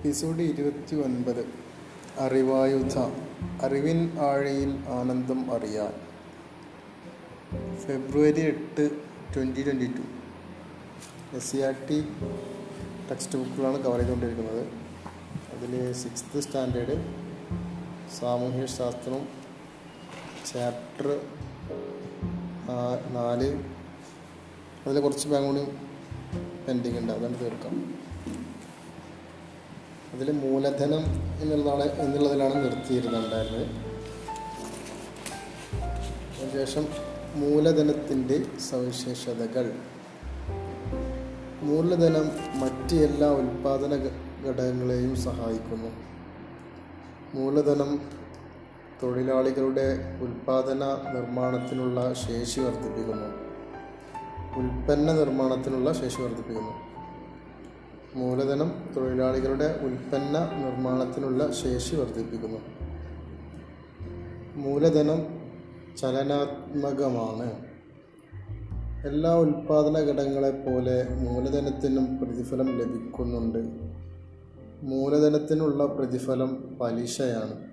Episode ഇരുപത്തി ഒൻപത് അറിവായുധ. അറിവിൻ ആഴയിൽ ആനന്ദം അറിയാൻ. ഫെബ്രുവരി എട്ട് twenty twenty two. S C R T text ബുക്കുകളാണ് cover ചെയ്തുകൊണ്ടിരിക്കുന്നത്. അതിൽ സിക്സ്ത് സ്റ്റാൻഡേർഡ് സാമൂഹ്യ ശാസ്ത്രം ചാപ്റ്റർ നാല്. അതിൽ കുറച്ച് ഭാഗം കൂടി പെൻഡിങ് ഉണ്ട് അതുകൊണ്ട് തീർക്കാം. അതിൽ മൂലധനം എന്നുള്ളതാണ് എന്നുള്ളതിലാണ് നിർത്തിയിരുന്നുണ്ടായിരുന്നത്. അതിനുശേഷം മൂലധനത്തിന്റെ സവിശേഷതകൾ. മൂലധനം മറ്റ് എല്ലാ ഉൽപാദന ഘടകങ്ങളെയും സഹായിക്കുന്നു. മൂലധനം തൊഴിലാളികളുടെ ഉൽപാദന നിർമ്മാണത്തിനുള്ള ശേഷി വർദ്ധിപ്പിക്കുന്നു. ഉൽപ്പന്ന നിർമ്മാണത്തിനുള്ള ശേഷി വർദ്ധിപ്പിക്കുന്നു. മൂലധനം തൊഴിലാളികളുടെ ഉൽപ്പന്ന നിർമ്മാണത്തിനുള്ള ശേഷി വർദ്ധിപ്പിക്കുന്നു. മൂലധനം ചലനാത്മകമാണ്. എല്ലാ ഉൽപാദന ഘടകങ്ങളെപ്പോലെ മൂലധനത്തിനും പ്രതിഫലം ലഭിക്കുന്നുണ്ട്. മൂലധനത്തിനുള്ള പ്രതിഫലം പലിശയാണ്.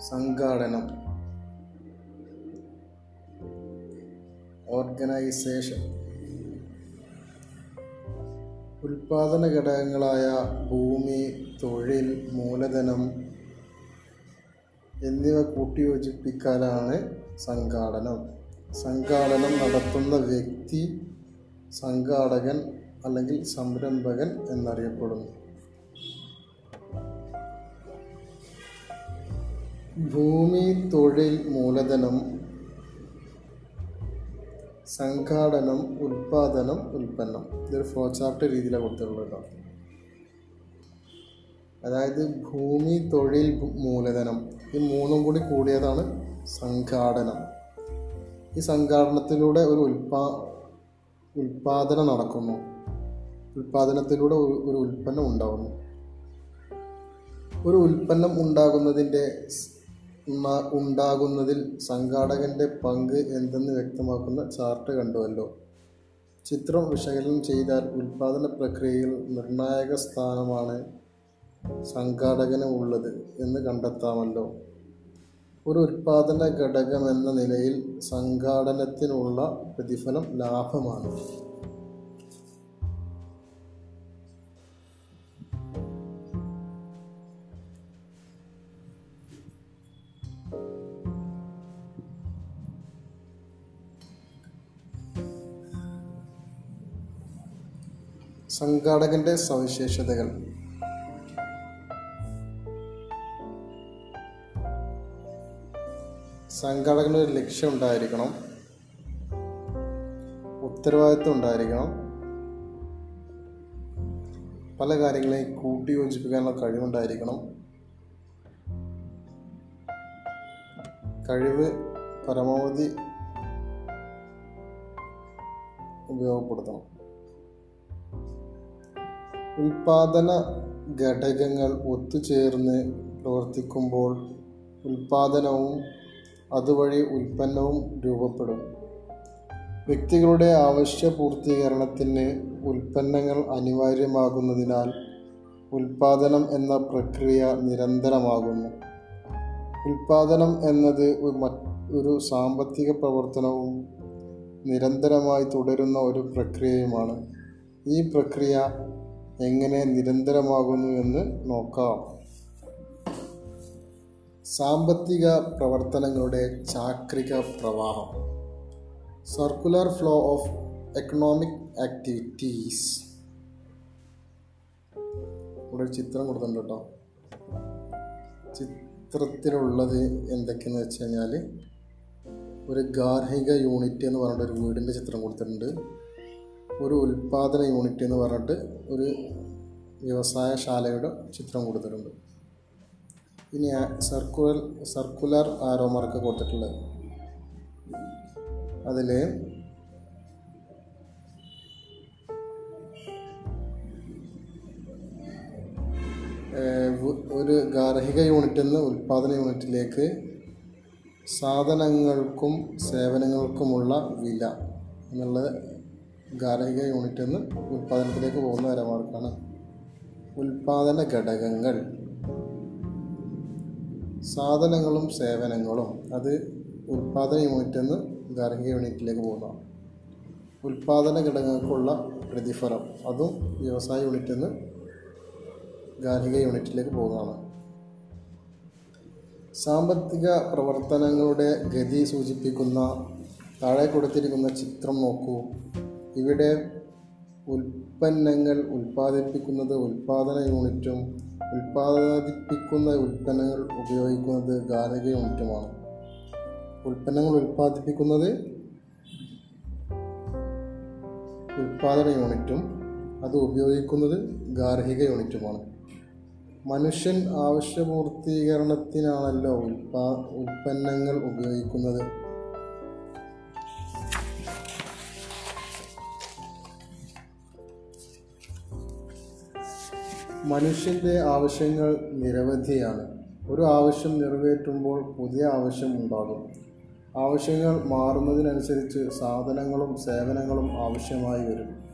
സംഘാടനം. ഓർഗനൈസേഷൻ. ഉൽപാദന ഘടകങ്ങളായ ഭൂമി തൊഴിൽ മൂലധനം എന്നിവ കൂട്ടിയോജിപ്പിക്കലാണ് സംഘാടനം. സംഘാടനം നടത്തുന്ന വ്യക്തി സംഘാടകൻ അല്ലെങ്കിൽ സംരംഭകൻ എന്നറിയപ്പെടുന്നു. ഭൂമി തൊഴിൽ മൂലധനം സംഘാടനം ഉൽപാദനം ഉൽപ്പന്നം. ഇതൊരു ഫ്ലോ രീതിയിലാണ് കൊടുത്തിട്ടുള്ളത് കേട്ടോ അതായത് ഭൂമി തൊഴിൽ മൂലധനം. ഈ മൂന്നും കൂടി കൂടിയതാണ് സംഘാടനം. ഈ സംഘാടനത്തിലൂടെ ഒരു ഉൽപാ ഉൽപാദനം നടക്കുന്നു. ഉൽപാദനത്തിലൂടെ ഒരു ഉൽപ്പന്നം ഉണ്ടാകുന്നു ഒരു ഉൽപ്പന്നം ഉണ്ടാകുന്നതിന്റെ ഉണ്ടാകുന്നതിൽ സംഘാടകന്റെ പങ്ക് എന്തെന്ന് വ്യക്തമാക്കുന്ന ചാർട്ട് കണ്ടുവല്ലോ. ചിത്രം വിശകലനം ചെയ്താൽ ഉൽപാദന പ്രക്രിയയിൽ നിർണായക സ്ഥാനമാണ് സംഘാടകന് ഉള്ളത് എന്ന് കണ്ടെത്താമല്ലോ. ഒരു ഉൽപാദന ഘടകം എന്ന നിലയിൽ സംഘാടനത്തിനുള്ള പ്രതിഫലം ലാഭമാണ്. സംഘാടകന്റെ സവിശേഷതകൾ. സംഘാടകന് ഒരു ലക്ഷ്യം ഉണ്ടായിരിക്കണം. ഉത്തരവാദിത്വം ഉണ്ടായിരിക്കണം. പല കാര്യങ്ങളെയും കൂട്ടി യോജിപ്പിക്കാനുള്ള കഴിവുണ്ടായിരിക്കണം. കഴിവ് പരമാവധി ഉപയോഗപ്പെടുത്തണം. ഉൽപാദന ഘടകങ്ങൾ ഒത്തുചേർന്ന് പ്രവർത്തിക്കുമ്പോൾ ഉൽപാദനവും അതുവഴി ഉൽപ്പന്നവും രൂപപ്പെടും. വ്യക്തികളുടെ ആവശ്യ പൂർത്തീകരണത്തിന് ഉൽപ്പന്നങ്ങൾ അനിവാര്യമാകുന്നതിനാൽ ഉൽപാദനം എന്ന പ്രക്രിയ നിരന്തരമാകുന്നു. ഉൽപാദനം എന്നത് ഒരു സാമ്പത്തിക പ്രവർത്തനവും നിരന്തരമായി തുടരുന്ന ഒരു പ്രക്രിയയുമാണ്. ഈ പ്രക്രിയ എങ്ങനെ നിരന്തരമാകുന്നു എന്ന് നോക്കാം. സാമ്പത്തിക പ്രവർത്തനങ്ങളുടെ ചാക്രിക പ്രവാഹം. Circular flow of economic activities ഇവിടെ ചിത്രം കൊടുത്തിട്ടുണ്ട് കേട്ടോ. ചിത്രത്തിലുള്ളത് എന്തൊക്കെയെന്ന് വെച്ച് കഴിഞ്ഞാൽ ഒരു ഗാർഹിക യൂണിറ്റ് എന്ന് പറഞ്ഞിട്ട് ഒരു വീടിന്റെ ചിത്രം കൊടുത്തിട്ടുണ്ട്. ഒരു ഉൽപാദന യൂണിറ്റ് എന്ന് പറഞ്ഞിട്ട് ഒരു വ്യവസായശാലയുടെ ചിത്രം കൊടുത്തിട്ടുണ്ട്. ഇനി സർക്കുലർ സർക്കുലർ ആരോ മാർക്ക് കൊടുത്തിട്ടുള്ളത്. അതിൽ ഒരു ഗാർഹിക യൂണിറ്റിൽ നിന്ന് ഉൽപാദന യൂണിറ്റിലേക്ക് സാധനങ്ങൾക്കും സേവനങ്ങൾക്കുമുള്ള വില എന്നുള്ളത് ഗാർഹിക യൂണിറ്റിൽ നിന്ന് ഉൽപ്പാദനത്തിലേക്ക് പോകുന്ന വരമാർക്കാണ്. ഉൽപാദന ഘടകങ്ങൾ. സാധനങ്ങളും സേവനങ്ങളും. അത് ഉൽപാദന യൂണിറ്റിൽ നിന്ന് ഗാർഹിക യൂണിറ്റിലേക്ക് പോകുന്നതാണ്. ഉൽപാദന ഘടകങ്ങൾക്കുള്ള പ്രതിഫലം. അതും വ്യവസായ യൂണിറ്റിൽ നിന്ന് ഗാർഹിക യൂണിറ്റിലേക്ക് പോകുന്നതാണ്. സാമ്പത്തിക പ്രവർത്തനങ്ങളുടെ ഗതി സൂചിപ്പിക്കുന്ന താഴെ കൊടുത്തിരിക്കുന്ന ചിത്രം നോക്കൂ. ഇവിടെ ഉൽപ്പന്നങ്ങൾ ഉൽപ്പാദിപ്പിക്കുന്നത് ഉൽപ്പാദന യൂണിറ്റും ഉൽപ്പാദിപ്പിക്കുന്ന ഉൽപ്പന്നങ്ങൾ ഉപയോഗിക്കുന്നത് ഗാർഹിക യൂണിറ്റുമാണ്. ഉൽപ്പന്നങ്ങൾ ഉൽപ്പാദിപ്പിക്കുന്നത് ഉൽപ്പാദന യൂണിറ്റും അത് ഉപയോഗിക്കുന്നത് ഗാർഹിക യൂണിറ്റുമാണ്. മനുഷ്യൻ ആവശ്യപൂർത്തീകരണത്തിനാണല്ലോ ഉൽപാ ഉൽപ്പന്നങ്ങൾ ഉപയോഗിക്കുന്നത്. മനുഷ്യന്റെ ആവശ്യങ്ങൾ നിരവധിയാണ്. ഒരു ആവശ്യം നിറവേറ്റുമ്പോൾ പുതിയ ആവശ്യം ഉണ്ടാകും. ആവശ്യങ്ങൾ മാറുന്നതിനനുസരിച്ച് സാധനങ്ങളും സേവനങ്ങളും ആവശ്യമായി വരും.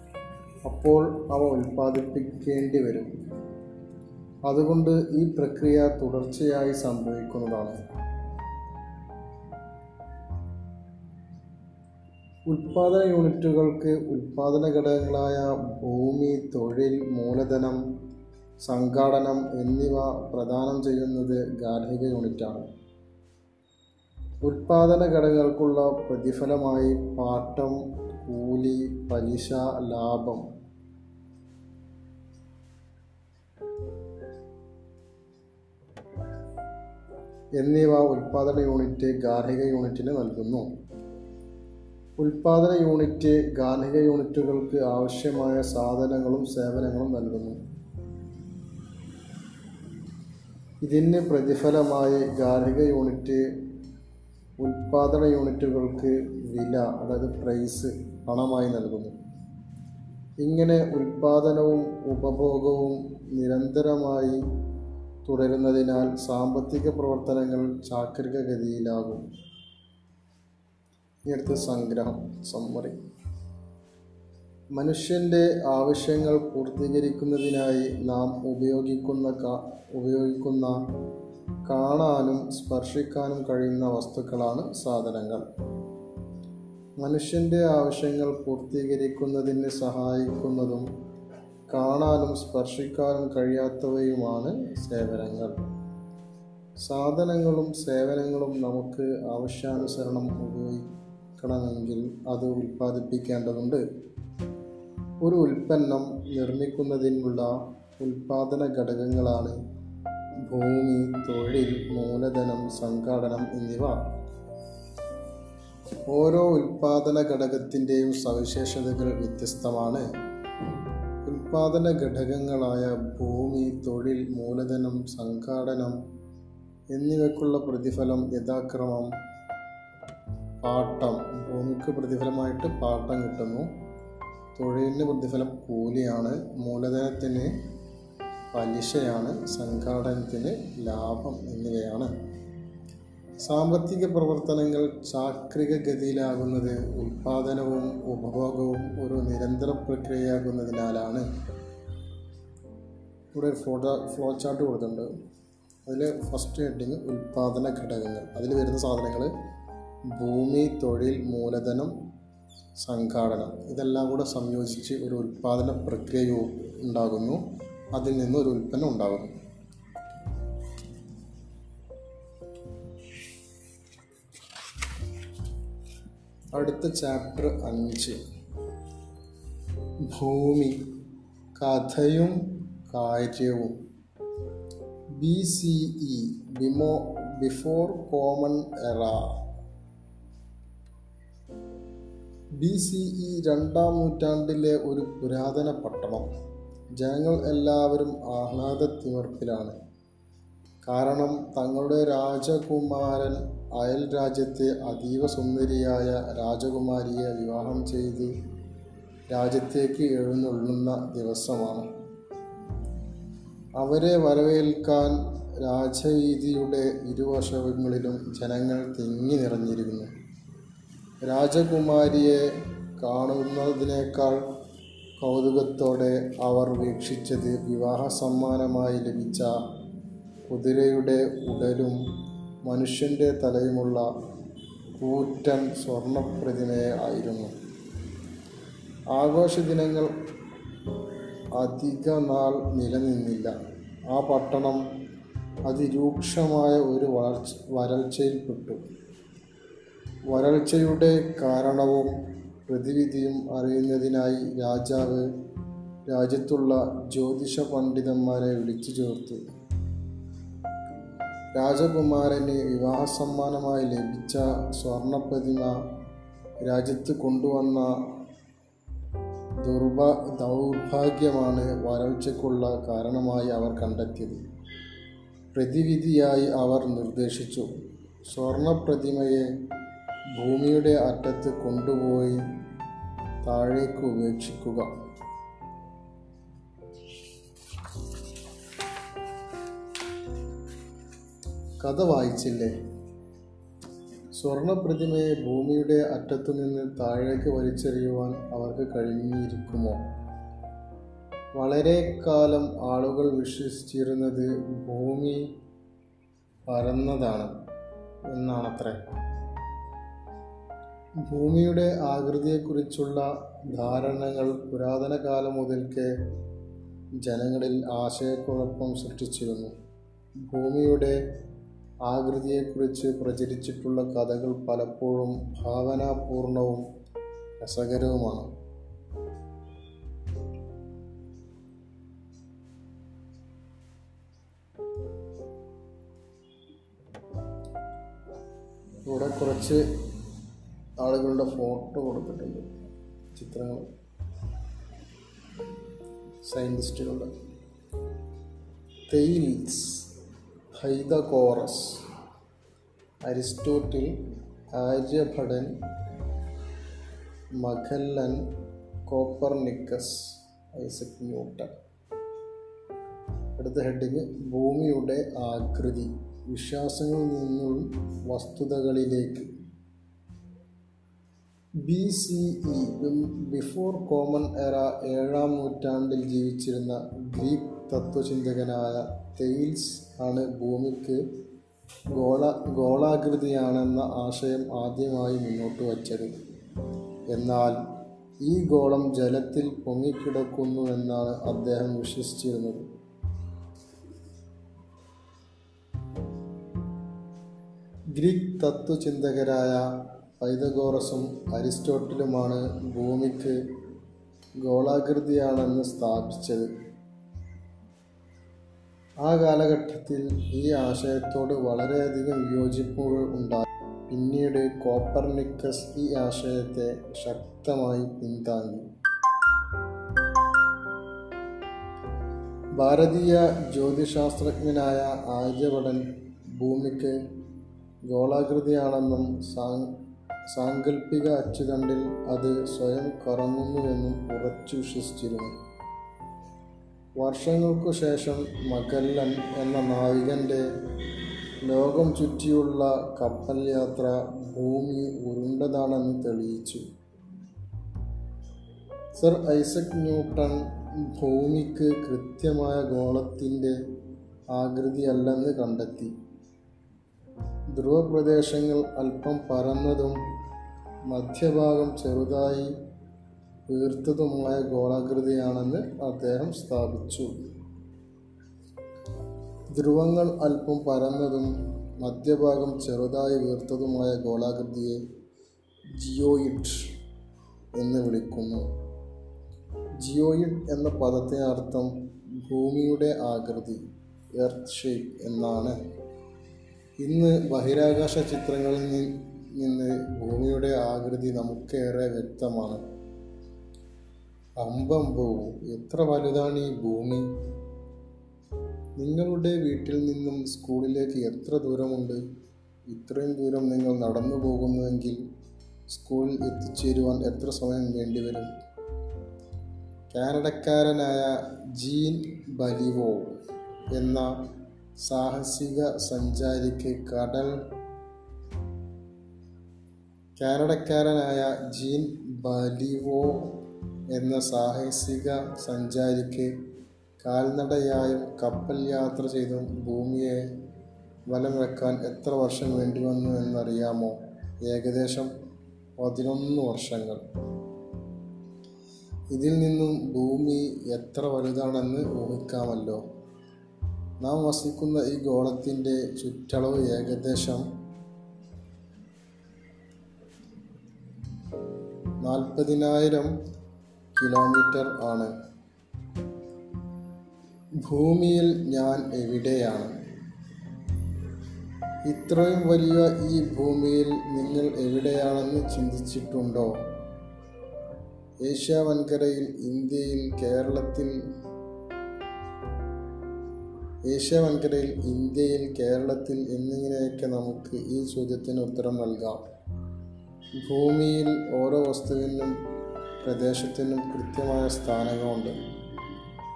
അപ്പോൾ അവ ഉൽപ്പാദിപ്പിക്കേണ്ടി വരും. അതുകൊണ്ട് ഈ പ്രക്രിയ തുടർച്ചയായി സംഭവിക്കുന്നതാണ്. ഉൽപാദന യൂണിറ്റുകൾക്ക് ഉൽപാദന ഘടകങ്ങളായ ഭൂമി തൊഴിൽ മൂലധനം സംഘാടനം എന്നിവ പ്രദാനം ചെയ്യുന്നത് ഗാർഹിക യൂണിറ്റാണ്. ഉൽപാദന ഘടകങ്ങൾക്കുള്ള പ്രതിഫലമായി പാട്ടം കൂലി പലിശ ലാഭം. എന്നിവ ഉൽപാദന യൂണിറ്റ് ഗാർഹിക യൂണിറ്റിന് നൽകുന്നു. ഉൽപാദന യൂണിറ്റ് ഗാർഹിക യൂണിറ്റുകൾക്ക് ആവശ്യമായ സാധനങ്ങളും സേവനങ്ങളും നൽകുന്നു. ഇതിന് പ്രതിഫലമായി ഗാർഹിക യൂണിറ്റ് ഉൽപാദന യൂണിറ്റുകൾക്ക് വില അതായത് പ്രൈസ് പണമായി നൽകുന്നു. ഇങ്ങനെ ഉൽപാദനവും ഉപഭോഗവും നിരന്തരമായി തുടരുന്നതിനാൽ സാമ്പത്തിക പ്രവർത്തനങ്ങൾ ചാക്രിക ഗതിയിലാകും ഇനി അടുത്ത സംഗ്രഹം സമ്മറി മനുഷ്യന്റെ ആവശ്യങ്ങൾ പൂർത്തീകരിക്കുന്നതിനായി നാം ഉപയോഗിക്കുന്ന ഉപയോഗിക്കുന്ന കാണാനും സ്പർശിക്കാനും കഴിയുന്ന വസ്തുക്കളാണ് സാധനങ്ങൾ. മനുഷ്യന്റെ ആവശ്യങ്ങൾ പൂർത്തീകരിക്കുന്നതിന് സഹായിക്കുന്നതും കാണാനും സ്പർശിക്കാനും കഴിയാത്തവയുമാണ് സേവനങ്ങൾ. സാധനങ്ങളും സേവനങ്ങളും നമുക്ക് ആവശ്യാനുസരണം ഉപയോഗിക്കണമെങ്കിൽ അത് ഉൽപ്പാദിപ്പിക്കേണ്ടതുണ്ട്. ഒരു ഉൽപ്പന്നം നിർമ്മിക്കുന്നതിനുള്ള ഉൽപാദന ഘടകങ്ങളാണ് ഭൂമി തൊഴിൽ മൂലധനം സംഘാടനം എന്നിവ. ഓരോ ഉൽപാദന ഘടകത്തിന്റെയും സവിശേഷതകൾ വ്യത്യസ്തമാണ്. ഉൽപാദന ഘടകങ്ങളായ ഭൂമി തൊഴിൽ മൂലധനം സംഘാടനം എന്നിവയ്ക്കുള്ള പ്രതിഫലം യഥാക്രമം പാട്ടം. ഭൂമിക്ക് പ്രതിഫലമായിട്ട് പാട്ടം കിട്ടുന്നു. തൊഴിലിന് പ്രതിഫലം കൂലിയാണ്. മൂലധനത്തിന് പലിശയാണ്. സംഘാടനത്തിന് ലാഭം എന്നിവയാണ്. സാമ്പത്തിക പ്രവർത്തനങ്ങൾ ചാക്രിക ഗതിയിലാകുന്നത് ഉൽപാദനവും ഉപഭോഗവും ഒരു നിരന്തര പ്രക്രിയയാകുന്നതിനാലാണ്. ഇവിടെ ഫോട്ടോ ഫ്ലോ ചാർട്ട് കൊടുത്തിട്ടുണ്ട്. അതിൽ ഫസ്റ്റ് ഹെഡിങ് ഉൽപാദന ഘടകങ്ങൾ. അതിൽ വരുന്ന സാധനങ്ങൾ ഭൂമി തൊഴിൽ മൂലധനം സംഘാടനം. ഇതെല്ലാം കൂടെ സംയോജിച്ച് ഒരു ഉൽപാദന പ്രക്രിയ ഉണ്ടാകുന്നു. അതിൽ നിന്ന് ഒരു ഉൽപ്പന്നം ഉണ്ടാകുന്നു. അടുത്ത ചാപ്റ്റർ അഞ്ച്. ഭൂമി കഥയും കാര്യവും. B C E ബിമോ before common era B C E രണ്ടാം നൂറ്റാണ്ടിലെ ഒരു പുരാതന പട്ടണം. ജനങ്ങൾ എല്ലാവരും ആഹ്ലാദത്തിമർപ്പിലാണ്. കാരണം തങ്ങളുടെ രാജകുമാരൻ അയൽ രാജ്യത്തെ അതീവ സുന്ദരിയായ രാജകുമാരിയെ വിവാഹം ചെയ്ത് രാജ്യത്തേക്ക് എഴുന്നള്ളുന്ന ദിവസമാണ്. അവരെ വരവേൽക്കാൻ രാജവീതിയുടെ ഇരുവശങ്ങളിലും ജനങ്ങൾ തിങ്ങി നിറഞ്ഞിരിക്കുന്നു. രാജകുമാരിയെ കാണുന്നതിനേക്കാൾ കൗതുകത്തോടെ അവർ വീക്ഷിച്ചത് വിവാഹ സമ്മാനമായി ലഭിച്ച കുതിരയുടെ ഉടലും മനുഷ്യന്റെ തലയുമുള്ള കൂറ്റൻ സ്വർണപ്രതിമയെ ആയിരുന്നു. ആഘോഷ ദിനങ്ങൾ അധിക നാൾ നിലനിന്നില്ല. ആ പട്ടണം അതിരൂക്ഷമായ ഒരു വളർച്ച വരൾച്ചയിൽപ്പെട്ടു. വരൾച്ചയുടെ കാരണവും പ്രതിവിധിയും അറിയുന്നതിനായി രാജാവ് രാജ്യത്തുള്ള ജ്യോതിഷ പണ്ഡിതന്മാരെ വിളിച്ചു ചേർത്തു. രാജകുമാരന് വിവാഹ സമ്മാനമായി ലഭിച്ച സ്വർണപ്രതിമ രാജ്യത്ത് കൊണ്ടുവന്ന ദുർഭ ദൗർഭാഗ്യമാണ് വരൾച്ചയ്ക്കുള്ള കാരണമായി അവർ കണ്ടെത്തിയത്. പ്രതിവിധിയായി അവർ നിർദ്ദേശിച്ചു. സ്വർണപ്രതിമയെ ഭൂമിയുടെ അറ്റത്ത് കൊണ്ടുപോയി താഴേക്ക് ഉപേക്ഷിക്കുക. കഥ വായിച്ചില്ലേ? സ്വർണപ്രതിമയെ ഭൂമിയുടെ അറ്റത്തു നിന്ന് താഴേക്ക് വലിച്ചെറിയുവാൻ അവർക്ക് കഴിഞ്ഞിരിക്കുമോ? വളരെ കാലം ആളുകൾ വിശ്വസിച്ചിരുന്നത് ഭൂമി പരന്നതാണ് എന്നാണത്രേ. ഭൂമിയുടെ ആകൃതിയെക്കുറിച്ചുള്ള ധാരണകൾ പുരാതന കാലം മുതൽക്കേ ജനങ്ങളിൽ ആശയക്കുഴപ്പം സൃഷ്ടിച്ചിരുന്നു. ഭൂമിയുടെ ആകൃതിയെക്കുറിച്ച് പ്രചരിച്ചിട്ടുള്ള കഥകൾ പലപ്പോഴും ഭാവനാപൂർണവും രസകരവുമാണ്. ഇവിടെ കുറച്ച് ആളുകളുടെ ഫോട്ടോ കൊടുത്തിട്ടുണ്ട്. ചിത്രങ്ങൾ. സയന്റിസ്റ്റുകളുടെ Thales. Pythagoras Aristotle Aryabhata. Magellan. Copernicus. Isaac Newton. അടുത്ത ഹെഡിങ്. ഭൂമിയുടെ ആകൃതി. വിശ്വാസങ്ങളിൽ നിന്നും വസ്തുതകളിലേക്ക്. B C E before common era ഏഴാം നൂറ്റാണ്ടിൽ ജീവിച്ചിരുന്ന ഗ്രീക്ക് തത്വചിന്തകനായ തെയിൽസ് ആണ് ഭൂമിക്ക് ഗോള ഗോളാകൃതിയാണെന്ന ആശയം ആദ്യമായി മുന്നോട്ട് വച്ചത്. എന്നാൽ ഈ ഗോളം ജലത്തിൽ പൊങ്ങിക്കിടക്കുന്നു എന്നാണ് അദ്ദേഹം വിശ്വസിച്ചിരുന്നത്. ഗ്രീക്ക് തത്വചിന്തകരായ പൈതഗോറസും അരിസ്റ്റോട്ടിലുമാണ് ഭൂമിക്ക് ഗോളാകൃതിയാണെന്ന് സ്ഥാപിച്ചത്. ആ കാലഘട്ടത്തിൽ ഈ ആശയത്തോട് വളരെയധികം യോജിപ്പുകൾ ഉണ്ടായി. പിന്നീട് കോപ്പർനിക്കസ് ഈ ആശയത്തെ ശക്തമായി പിന്താങ്ങി. ഭാരതീയ ജ്യോതിശാസ്ത്രജ്ഞനായ ആര്യഭടൻ ഭൂമിക്ക് ഗോളാകൃതിയാണെന്നും സാങ്കല്പിക അച്ചുതണ്ടിൽ അത് സ്വയം കറങ്ങുന്നുവെന്നും ഉറച്ചു വിശ്വസിച്ചിരുന്നു. വർഷങ്ങൾക്കു ശേഷം മകല്ലൻ എന്ന നാവികന്റെ ലോകം ചുറ്റിയുള്ള കപ്പൽ യാത്ര ഭൂമി ഉരുണ്ടതാണെന്ന് തെളിയിച്ചു. സർ ഐസക് ന്യൂട്ടൺ ഭൂമിക്ക് കൃത്യമായ ഗോളത്തിന്റെ ആകൃതിയല്ലെന്ന് കണ്ടെത്തി. ധ്രുവപ്രദേശങ്ങൾ അല്പം പരന്നതും മധ്യഭാഗം ചെറുതായി വീർത്തതുമായ ഗോളാകൃതിയാണെന്ന് അദ്ദേഹം സ്ഥാപിച്ചു. ധ്രുവങ്ങൾ അല്പം പരന്നതും മധ്യഭാഗം ചെറുതായി വീർത്തതുമായ ഗോളാകൃതിയെ ജിയോയിഡ് എന്ന് വിളിക്കുന്നു. ജിയോയിഡ് എന്ന പദത്തിന് അർത്ഥം ഭൂമിയുടെ ആകൃതി എർത്ത് ഷേപ്പ് എന്നാണ്. ഇന്ന് ബഹിരാകാശ ചിത്രങ്ങളിൽ നിന്ന് ഭൂമിയുടെ ആകൃതി നമുക്കേറെ വ്യക്തമാണ്. അമ്പമ്പോ എത്ര വലുതാണ് ഈ ഭൂമി? നിങ്ങളുടെ വീട്ടിൽ നിന്നും സ്കൂളിലേക്ക് എത്ര ദൂരമുണ്ട്? ഇത്രയും ദൂരം നിങ്ങൾ നടന്നു പോകുന്നുവെങ്കിൽ സ്കൂളിൽ എത്തിച്ചേരുവാൻ എത്ര സമയം വേണ്ടിവരും കാനഡക്കാരനായ ജീൻ ബലിവോ എന്ന സാഹസിക സഞ്ചാരിക്ക് കടൽ കാനഡക്കാരനായ ജീൻ ബലിവോ എന്ന സാഹസിക സഞ്ചാരിക്ക് കാൽനടയായും കപ്പൽ യാത്ര ചെയ്തും ഭൂമിയെ വലം വെക്കാൻ എത്ര വർഷം വേണ്ടിവന്നു എന്നറിയാമോ? ഏകദേശം പതിനൊന്ന് വർഷങ്ങൾ. ഇതിൽ നിന്നും ഭൂമി എത്ര വലുതാണെന്ന് ഊഹിക്കാമല്ലോ. നാം വസിക്കുന്ന ഈ ഗോളത്തിന്റെ ചുറ്റളവ് ഏകദേശം നാൽപ്പതിനായിരം കിലോമീറ്റർ ആണ്. ഭൂമിയിൽ ഞാൻ എവിടെയാണ്? ഇത്രയും വലിയ ഈ ഭൂമിയിൽ നിങ്ങൾ എവിടെയാണെന്ന് ചിന്തിച്ചിട്ടുണ്ടോ? ഏഷ്യ വൻകരയിൽ ഇന്ത്യയിൽ കേരളത്തിൽ ഏഷ്യ വൻകരയിൽ ഇന്ത്യയിൽ കേരളത്തിൽ എന്നിങ്ങനെയൊക്കെ നമുക്ക് ഈ ചോദ്യത്തിന് ഉത്തരം നൽകാം. ഭൂമിയിൽ ഓരോ വസ്തുവിനും പ്രദേശത്തിനും കൃത്യമായ സ്ഥാനങ്ങളുണ്ട്.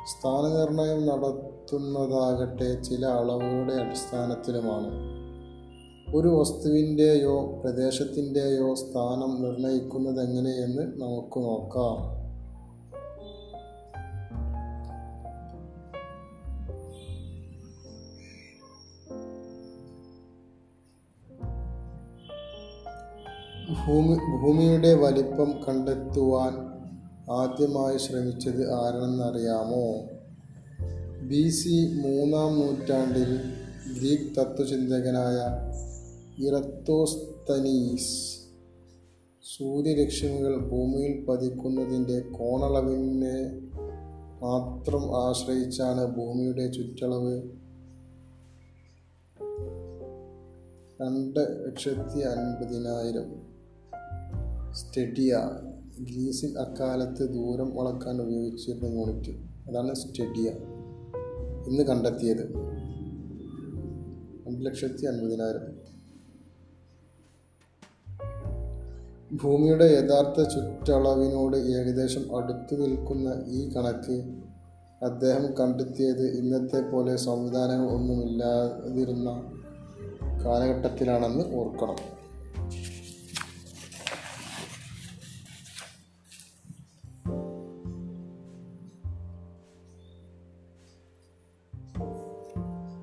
സ്ഥാനനിർണയം നടത്തുന്നതാകട്ടെ ചില അളവുകളുടെ അടിസ്ഥാനത്തിലുമാണ്. ഒരു വസ്തുവിന്റെയോ പ്രദേശത്തിന്റെയോ സ്ഥാനം നിർണയിക്കുന്നതെങ്ങനെയെന്ന് നമുക്ക് നോക്കാം. ഭൂമി ഭൂമിയുടെ വലിപ്പം കണ്ടെത്തുവാൻ ആദ്യമായി ശ്രമിച്ചത് ആരെന്നറിയാമോ? ബി സി മൂന്നാം നൂറ്റാണ്ടിൽ ഗ്രീക്ക് തത്വചിന്തകനായ ഇറത്തോസ്തനീസ് സൂര്യരശ്മികൾ ഭൂമിയിൽ പതിക്കുന്നതിന്റെ കോണളവിനെ മാത്രം ആശ്രയിച്ചാണ് ഭൂമിയുടെ ചുറ്റളവ്. രണ്ട് ലക്ഷത്തി അൻപതിനായിരം. സ്റ്റഡിയ ഗ്രീസിൽ അക്കാലത്ത് ദൂരം അളക്കാൻ ഉപയോഗിച്ചിരുന്ന യൂണിറ്റ്. അതാണ് സ്റ്റഡിയ ഇന്ന് കണ്ടെത്തിയത്. രണ്ട് ലക്ഷത്തി അൻപതിനായിരം ഭൂമിയുടെ യഥാർത്ഥ ചുറ്റളവിനോട് ഏകദേശം അടുത്തു നിൽക്കുന്ന ഈ കണക്ക് അദ്ദേഹം കണ്ടെത്തിയത് ഇന്നത്തെ പോലെ സംവിധാനങ്ങൾ ഒന്നുമില്ലാതിരുന്ന കാലഘട്ടത്തിലാണെന്ന് ഓർക്കണം.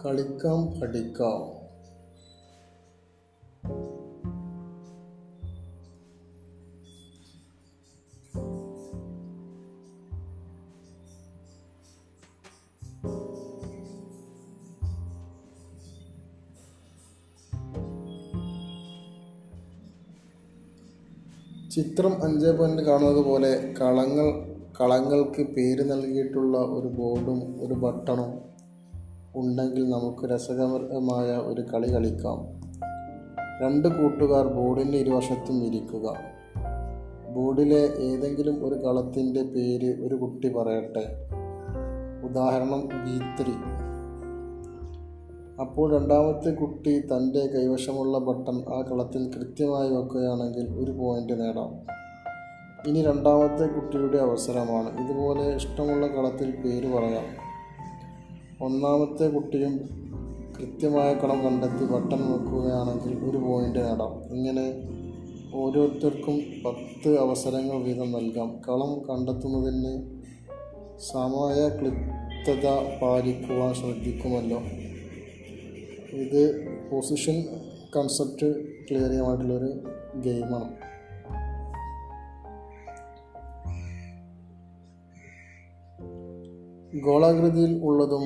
കളിക്കാം പഠിക്കാം. ചിത്രം അഞ്ച് പോയിന്റ് കാണുന്നത് പോലെ കളങ്ങൾ കളങ്ങൾക്ക് പേര് നൽകിയിട്ടുള്ള ഒരു ബോർഡും ഒരു ബട്ടണും ഉണ്ടെങ്കിൽ നമുക്ക് രസകരമായ ഒരു കളി കളിക്കാം. രണ്ട് കൂട്ടുകാർ ബോർഡിന്റെ ഇരുവശത്തും ഇരിക്കുക. ബോർഡിലെ ഏതെങ്കിലും ഒരു കളത്തിന്റെ പേര് ഒരു കുട്ടി പറയട്ടെ? ഉദാഹരണം ഗീത്രി അപ്പോൾ രണ്ടാമത്തെ കുട്ടി തന്റെ കൈവശമുള്ള ബട്ടൺ ആ കളത്തിൽ കൃത്യമായി വെക്കുകയാണെങ്കിൽ ഒരു പോയിന്റ് നേടാം. ഇനി രണ്ടാമത്തെ കുട്ടിയുടെ അവസരമാണ്. ഇതുപോലെ ഇഷ്ടമുള്ള കളത്തിൽ പേര് പറയാം. ഒന്നാമത്തെ കുട്ടിയും കൃത്യമായ കളം കണ്ടെത്തി ബട്ടൺ വെക്കുകയാണെങ്കിൽ ഒരു പോയിന്റ് നേടാം. ഇങ്ങനെ ഓരോരുത്തർക്കും പത്ത് അവസരങ്ങൾ വീതം നൽകാം. കളം കണ്ടെത്തുന്നതിന് സമയ ക്ലിപ്തത പാലിക്കുവാൻ ശ്രദ്ധിക്കുമല്ലോ. ഇത് പൊസിഷൻ കൺസെപ്റ്റ് ക്ലിയർ ഗെയിമാണ്. ഗോളാകൃതിയിൽ ഉള്ളതും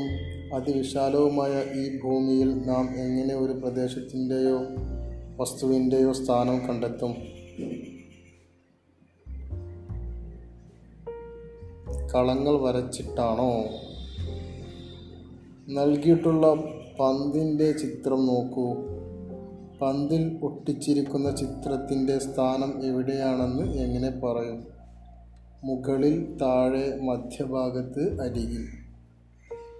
അതിവിശാലവുമായ ഈ ഭൂമിയിൽ നാം എങ്ങനെ ഒരു പ്രദേശത്തിന്റെയോ വസ്തുവിന്റെയോ സ്ഥാനം കണ്ടെത്തും? കളങ്ങൾ വരച്ചിട്ടാണോ? നൽകിയിട്ടുള്ള പന്തിന്റെ ചിത്രം നോക്കൂ. പന്തിൽ ഒട്ടിച്ചിരിക്കുന്ന ചിത്രത്തിന്റെ സ്ഥാനം എവിടെയാണെന്ന് എങ്ങനെ പറയും? മുകളിൽ താഴെ മധ്യഭാഗത്ത് അരികിൽ.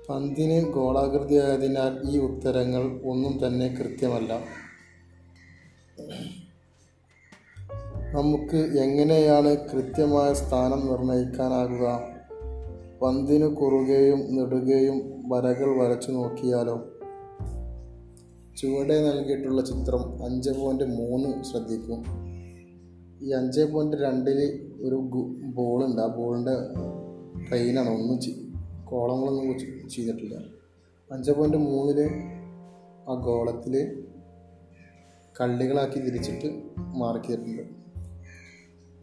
പന്തിന് ഗോളാകൃതിയായതിനാൽ ഈ ഉത്തരങ്ങൾ ഒന്നും തന്നെ കൃത്യമല്ല. നമുക്ക് എങ്ങനെയാണ് കൃത്യമായ സ്ഥാനം നിർണയിക്കാനാകുക? പന്തിന് കുറുകയും നെടുകയും വരകൾ വരച്ചു നോക്കിയാലോ? ചുവടെ നൽകിയിട്ടുള്ള ചിത്രം അഞ്ച് പോയിന്റ് മൂന്ന് ശ്രദ്ധിക്കും. ഈ അഞ്ച് പോയിന്റ് രണ്ടിൽ ഒരു ബോളുണ്ട് ആ ബോളിന്റെ ട്രെയിനാണ് ഒന്നും കോളങ്ങളൊന്നും ചെയ്തിട്ടില്ല. അഞ്ച് പോയിന്റ് മൂന്നിൽ ആ ഗോളത്തിൽ കള്ളികളാക്കി തിരിച്ചിട്ട് മാർക്ക് ചെയ്തിട്ടുണ്ട്.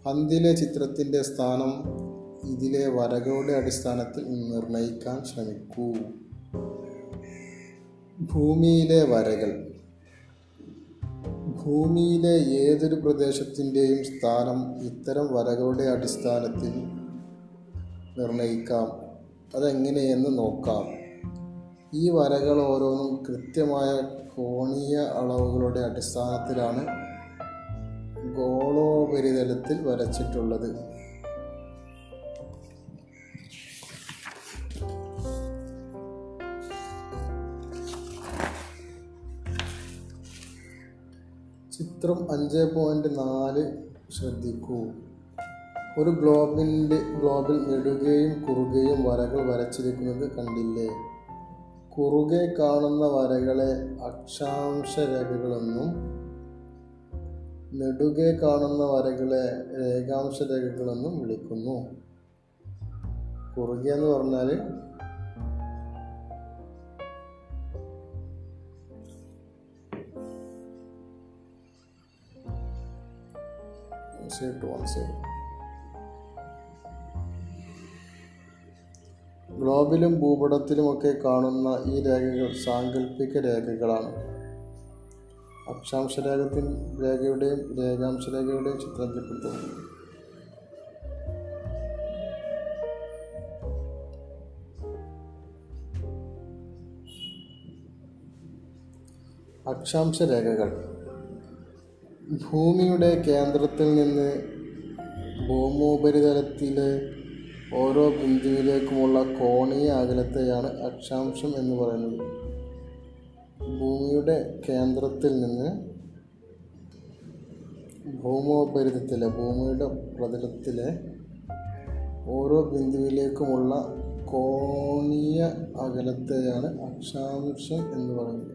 പന്തിലെ ചിത്രത്തിന്റെ സ്ഥാനം ഇതിലെ വരകളുടെ അടിസ്ഥാനത്തിൽ നിർണയിക്കാൻ ശ്രമിക്കൂ. ഭൂമിയിലെ വരകൾ. ഭൂമിയിലെ ഏതൊരു പ്രദേശത്തിന്റെയും സ്ഥാനം ഇത്തരം വരകളുടെ അടിസ്ഥാനത്തിൽ നിർണയിക്കാം അതെങ്ങനെയെന്ന് നോക്കാം. ഈ വരകൾ ഓരോന്നും കൃത്യമായ കോണീയ അളവുകളുടെ അടിസ്ഥാനത്തിലാണ് ഗോളോപരിതലത്തിൽ വരച്ചിട്ടുള്ളത്. ചിത്രം അഞ്ച് പോയിന്റ് നാല് ശ്രദ്ധിക്കൂ. ഒരു ഗ്ലോബിന്റെ ഗ്ലോബിൽ നെടുകയും കുറുകയും വരകൾ വരച്ചിരിക്കുന്നത് കണ്ടില്ലേ? കുറുകെ കാണുന്ന വരകളെ അക്ഷാംശ രേഖകളെന്നും നെടുകെ കാണുന്ന വരകളെ രേഖാംശ രേഖകളെന്നും വിളിക്കുന്നു. കുറുകെ എന്ന് പറഞ്ഞാൽ സൈഡ് ടു വൺ സൈഡ് ഗ്ലോബിലും ഭൂപടത്തിലുമൊക്കെ കാണുന്ന ഈ രേഖകൾ സാങ്കല്പിക രേഖകളാണ്. അക്ഷാംശ രേഖത്തിൻ രേഖയുടെയും രേഖാംശ രേഖയുടെയും ചിത്രത്തിൽപ്പെടുത്തുന്നു. അക്ഷാംശ രേഖകൾ. ഭൂമിയുടെ കേന്ദ്രത്തിൽ നിന്ന് ഭൂമോപരിതലത്തിലെ ഓരോ ബിന്ദുവിലേക്കുമുള്ള കോണീയ അകലത്തെയാണ് അക്ഷാംശം എന്ന് പറയുന്നത്. ഭൂമിയുടെ കേന്ദ്രത്തിൽ നിന്ന് ഭൂമോപരിതലത്തിലെ ഭൂമിയുടെ പ്രതലത്തിലെ ഓരോ ബിന്ദുവിലേക്കുമുള്ള കോണീയ അകലത്തെയാണ് അക്ഷാംശം എന്ന് പറയുന്നത്.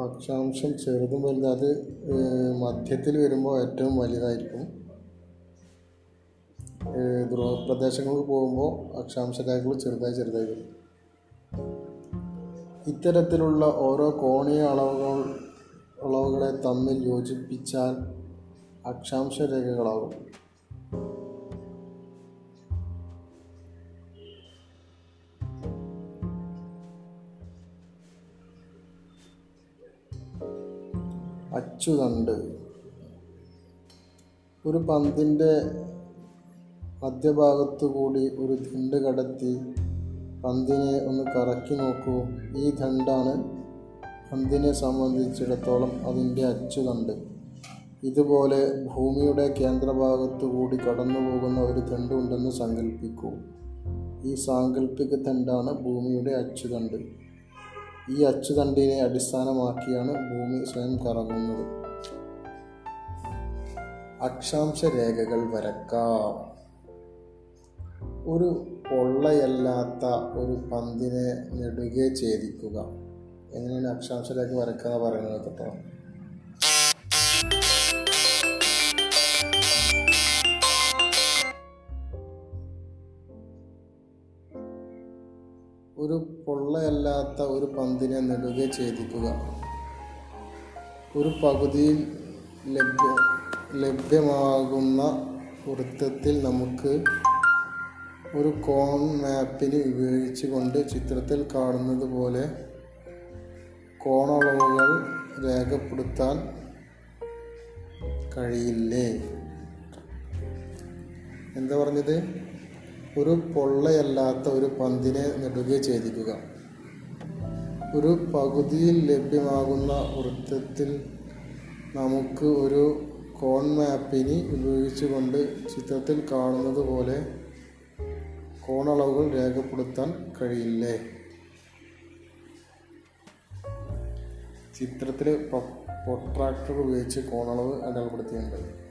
അക്ഷാംശം ചെറുതും വലുതും അത് മധ്യത്തിൽ വരുമ്പോൾ ഏറ്റവും വലുതായിരിക്കും. ഏഹ്, ധ്രുവപ്രദേശങ്ങൾക്ക് പോകുമ്പോൾ അക്ഷാംശ രേഖകൾ ചെറുതായി ചെറുതായി വരും. ഇത്തരത്തിലുള്ള ഓരോ കോണീയ അളവുകൾ അളവുകളെ തമ്മിൽ യോജിപ്പിച്ചാൽ അക്ഷാംശ രേഖകളാകും അച്ചുതണ്ട്. ഒരു പന്തിന്റെ മധ്യഭാഗത്തു കൂടി ഒരു ദണ്ട് കടത്തി പന്തിനെ ഒന്ന് കറക്കി നോക്കൂ. ഈ ദണ്ടാണ് പന്തിനെ സംബന്ധിച്ചിടത്തോളം അതിന്റെ അച്ചുതണ്ട്. ഇതുപോലെ ഭൂമിയുടെ കേന്ദ്രഭാഗത്തു കൂടി കടന്നു പോകുന്ന ഒരു ദണ്ടുണ്ടെന്ന് സങ്കല്പിക്കൂ ഈ സാങ്കല്പിക ദണ്ടാണ് ഭൂമിയുടെ അച്ചുതണ്ട്. ഈ അച്ചുതണ്ടിനെ അടിസ്ഥാനമാക്കിയാണ് ഭൂമി സ്വയം കറങ്ങുന്നത്. അക്ഷാംശ രേഖകൾ വരക്കാം. ഒരു പൊള്ളയല്ലാത്ത ഒരു പന്തിനെ നെടുകെ ഛേദിക്കുക. എങ്ങനെയാണ് അക്ഷാംശ രേഖ വരക്കുക എന്ന് പറയുന്നത് കേട്ടോ ഒരു പൊള്ളയല്ലാത്ത ഒരു പന്തിനെ നെടുക ഛേദിക്കുക. ഒരു പകുതിയിൽ ലഭ്യ ലഭ്യമാകുന്ന വൃത്തത്തിൽ നമുക്ക് ഒരു കോൺ മാപ്പിന് ഉപയോഗിച്ചുകൊണ്ട് ചിത്രത്തിൽ കാണുന്നത് പോലെ കോണളവുകൾ രേഖപ്പെടുത്താൻ കഴിയില്ലേ? എന്താ പറഞ്ഞത്? ഒരു പൊള്ളയല്ലാത്ത ഒരു പന്തിനെ നെടുക ഛേദിക്കുക. ഒരു പകുതിയിൽ ലഭ്യമാകുന്ന വൃത്തത്തിൽ നമുക്ക് ഒരു കോൺ മാപ്പിനി ഉപയോഗിച്ചുകൊണ്ട് ചിത്രത്തിൽ കാണുന്നത് പോലെ കോണളവുകൾ രേഖപ്പെടുത്താൻ കഴിയില്ലേ? ചിത്രത്തിൽ പ്രൊട്രാക്ടർ ഉപയോഗിച്ച് കോണളവ് അടയാളപ്പെടുത്തിയിട്ടുണ്ട്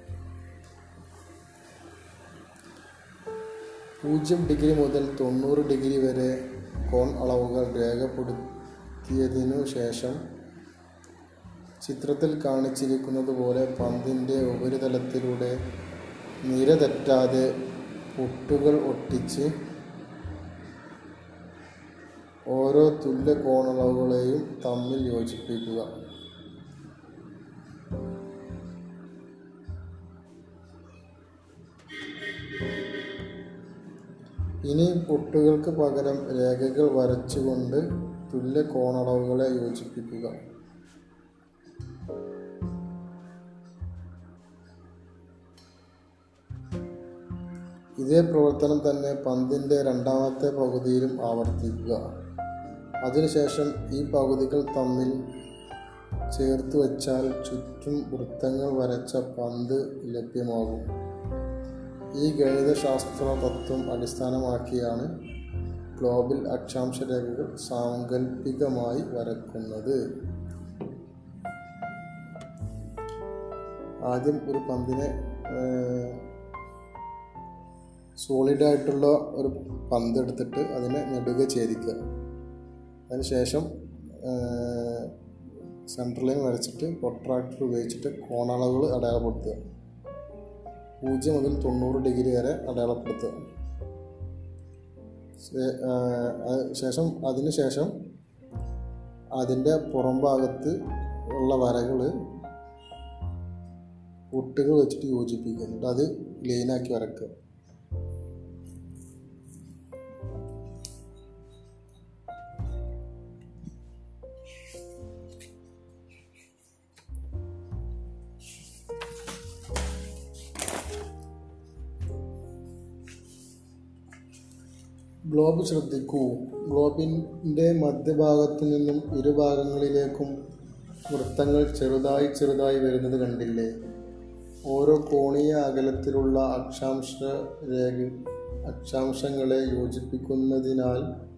പൂജ്യം ഡിഗ്രി മുതൽ തൊണ്ണൂറ് ഡിഗ്രി വരെ കോൺ അളവുകൾ രേഖപ്പെടുത്തിയതിനു ശേഷം ചിത്രത്തിൽ കാണിച്ചിരിക്കുന്നത് പോലെ പന്തിന്റെ ഉപരിതലത്തിലൂടെ നിര തെറ്റാതെ പൊട്ടുകൾ ഒട്ടിച്ച് ഓരോ തുല്യ കോണളവുകളെയും തമ്മിൽ യോജിപ്പിക്കുക. ഇനി പൊട്ടുകൾക്ക് പകരം രേഖകൾ വരച്ചുകൊണ്ട് തുല്യ കോണളവുകളെ യോജിപ്പിക്കുക. ഇതേ പ്രവർത്തനം തന്നെ പന്തിന്റെ രണ്ടാമത്തെ പകുതിയിലും ആവർത്തിക്കുക. അതിനുശേഷം ഈ പകുതികൾ തമ്മിൽ ചേർത്ത് വച്ചാൽ ചുറ്റും വൃത്തങ്ങൾ വരച്ച പന്ത് ലഭ്യമാകും. ഈ ഗണിതശാസ്ത്ര തത്വം അടിസ്ഥാനമാക്കിയാണ് ഗ്ലോബൽ അക്ഷാംശ രേഖകൾ സാങ്കല്പികമായി വരക്കുന്നത്. ആദ്യം ഒരു പന്തിനെ സോളിഡ് ആയിട്ടുള്ള ഒരു പന്ത് എടുത്തിട്ട് അതിനെ നെടുക ഛേദിക്കുക. അതിനുശേഷം സെൻട്രൽ ലൈൻ വരച്ചിട്ട് പ്രൊട്രാക്ടർ ഉപയോഗിച്ചിട്ട് കോണളവുകൾ അടയാളപ്പെടുത്തുക. പൂജ്യം മുതൽ തൊണ്ണൂറ് ഡിഗ്രി വരെ അടയാളപ്പെടുത്തുക. ശേഷം അതിന് ശേഷം അതിന്റെ പുറം ഭാഗത്ത് ഉള്ള വരകൾ പൊട്ടുകൾ വെച്ചിട്ട് യോജിപ്പിക്കുക. എന്നിട്ട് അത് ലൈനാക്കി വരക്കുക. ഗ്ലോബ് ശ്രദ്ധിക്കൂ. ഗ്ലോബിന്റെ മധ്യഭാഗത്തു നിന്നും ഇരുഭാഗങ്ങളിലേക്കും വൃത്തങ്ങൾ ചെറുതായി ചെറുതായി വരുന്നത് കണ്ടില്ലേ? ഓരോ കോണീയ അകലത്തിലുള്ള അക്ഷാംശ രേഖ അക്ഷാംശങ്ങളെ യോജിപ്പിക്കുന്നതിനാൽ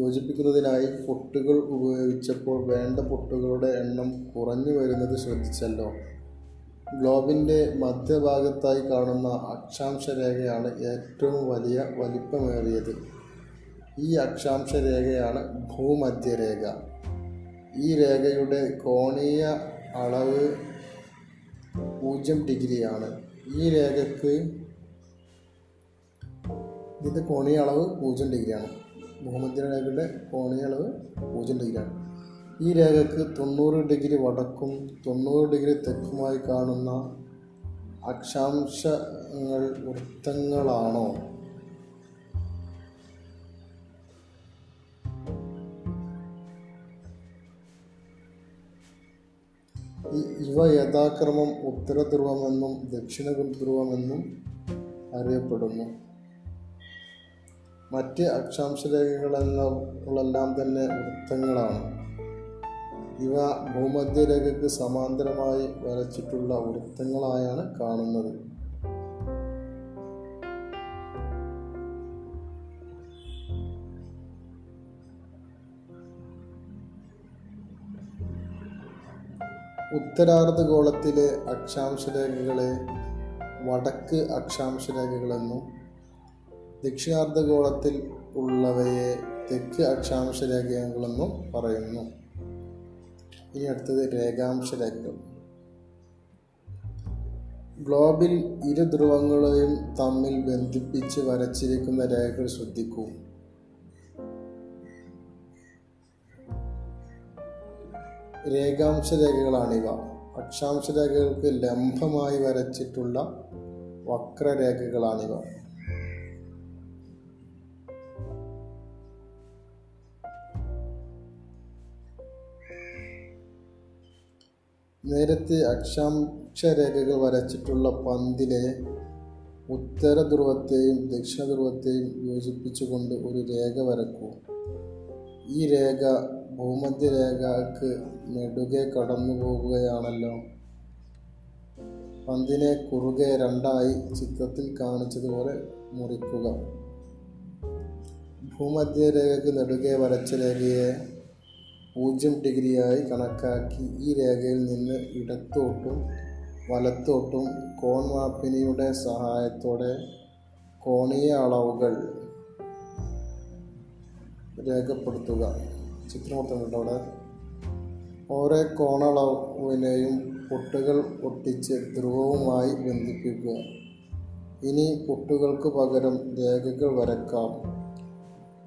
യോജിപ്പിക്കുന്നതിനായി പൊട്ടുകൾ ഉപയോഗിച്ചപ്പോൾ വേണ്ട പൊട്ടുകളുടെ എണ്ണം കുറഞ്ഞു വരുന്നത് ശ്രദ്ധിച്ചല്ലോ. ഗ്ലോബിന്റെ മധ്യഭാഗത്തായി കാണുന്ന അക്ഷാംശരേഖയാണ് ഏറ്റവും വലിയ വലിപ്പമേറിയത്. ഈ അക്ഷാംശരേഖയാണ് ഭൂമധ്യരേഖ. ഈ രേഖയുടെ കോണീയ അളവ് പൂജ്യം ഡിഗ്രിയാണ്. ഈ രേഖക്ക് ഇതിന്റെ കോണീയ അളവ് പൂജ്യം ഡിഗ്രിയാണ്. ഭൂമധ്യരേഖയുടെ കോണീയ അളവ് പൂജ്യം ഡിഗ്രിയാണ്. ഈ രേഖക്ക് തൊണ്ണൂറ് ഡിഗ്രി വടക്കും തൊണ്ണൂറ് ഡിഗ്രി തെക്കുമായി കാണുന്ന അക്ഷാംശങ്ങൾ വൃത്തങ്ങളാണോ? ഇവ യഥാക്രമം ഉത്തരധ്രുവമെന്നും ദക്ഷിണ ധ്രുവമെന്നും അറിയപ്പെടുന്നു. മറ്റ് അക്ഷാംശരേഖകളെല്ലാം തന്നെ വൃത്തങ്ങളാണ്. ഇവ ഭൂമധ്യരേഖയ്ക്ക് സമാന്തരമായി വരച്ചിട്ടുള്ള വൃത്തങ്ങളായാണ് കാണുന്നത്. ഉത്തരാർദ്ധഗോളത്തിലെ അക്ഷാംശരേഖകളെ വടക്ക് അക്ഷാംശരേഖകളെന്നും ദക്ഷിണാർദ്ധഗോളത്തിൽ ഉള്ളവയെ തെക്ക് അക്ഷാംശരേഖകളെന്നും പറയുന്നു. ഇനി അടുത്തത് രേഖാംശ രംഗം ഗ്ലോബിൽ ഇരു ധ്രുവങ്ങളെയും തമ്മിൽ ബന്ധിപ്പിച്ച് വരച്ചിരിക്കുന്ന രേഖകൾ ശ്രദ്ധിക്കൂ. രേഖാംശ രേഖകളാണിവ. അക്ഷാംശ രേഖകൾക്ക് ലംബമായി വരച്ചിട്ടുള്ള വക്രരേഖകളാണിവ. നേരത്തെ അക്ഷാംശരേഖകൾ വരച്ചിട്ടുള്ള പന്തിലെ ഉത്തര ധ്രുവത്തെയും ദക്ഷിണ ധ്രുവത്തെയും യോജിപ്പിച്ചുകൊണ്ട് ഒരു രേഖ വരക്കൂ. ഈ രേഖ ഭൂമധ്യരേഖക്ക് നെടുകെ കടന്നു പോകുകയാണല്ലോ പന്തിനെ കുറുകെ രണ്ടായി ചിത്രത്തിൽ കാണിച്ചതുപോലെ മുറിക്കുക. ഭൂമധ്യരേഖക്ക് നെടുകെ വരച്ച രേഖയെ പൂജ്യം ഡിഗ്രിയായി കണക്കാക്കി ഈ രേഖയിൽ നിന്ന് ഇടത്തോട്ടും വലത്തോട്ടും കോൺ മാപ്പിനിയുടെ സഹായത്തോടെ കോണീയ അളവുകൾ രേഖപ്പെടുത്തുക. ചിത്രം കൊടുത്തിട്ടുണ്ട് അവിടെ? ഓരോ കോണളവിനെയും പൊട്ടുകൾ ഒട്ടിച്ച് ധ്രുവവുമായി ബന്ധിപ്പിക്കുക. ഇനി പൊട്ടുകൾക്ക് പകരം രേഖകൾ വരക്കാം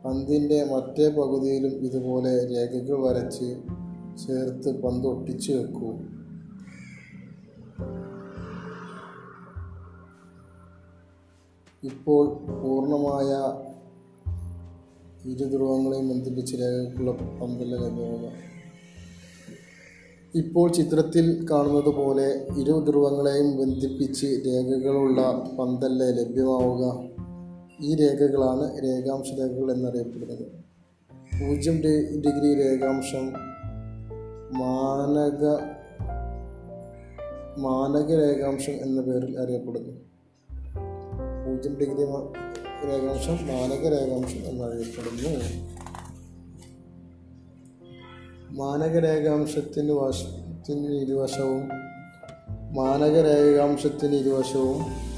പന്തിന്റെ മറ്റേ പകുതിയിലും ഇതുപോലെ രേഖകൾ വരച്ച് ചേർത്ത് പന്ത് ഒട്ടിച്ചു വെക്കൂ. ഇപ്പോൾ പൂർണമായ ഇരു ധ്രുവങ്ങളെയും ബന്ധിപ്പിച്ച് രേഖകളുള്ള പന്തല്ല ലഭ്യമാണ്. ഇപ്പോൾ ചിത്രത്തിൽ കാണുന്നത് പോലെ ഇരു ധ്രുവങ്ങളെയും ബന്ധിപ്പിച്ച് രേഖകളുള്ള പന്തല്ല ലഭ്യമാവുക. ഈ രേഖകളാണ് രേഖാംശ രേഖകൾ എന്നറിയപ്പെടുന്നത്. പൂജ്യം ഡിഗ്രി രേഖാംശം മാനക മാനക രേഖാംശം എന്ന പേരിൽ അറിയപ്പെടുന്നു. പൂജ്യം ഡിഗ്രി രേഖാംശം മാനക രേഖാംശം എന്നറിയപ്പെടുന്നു. മാനക രേഖാംശത്തിന് വശത്തിന് ഇരുവശവും മാനക രേഖാംശത്തിന് ഇരുവശവും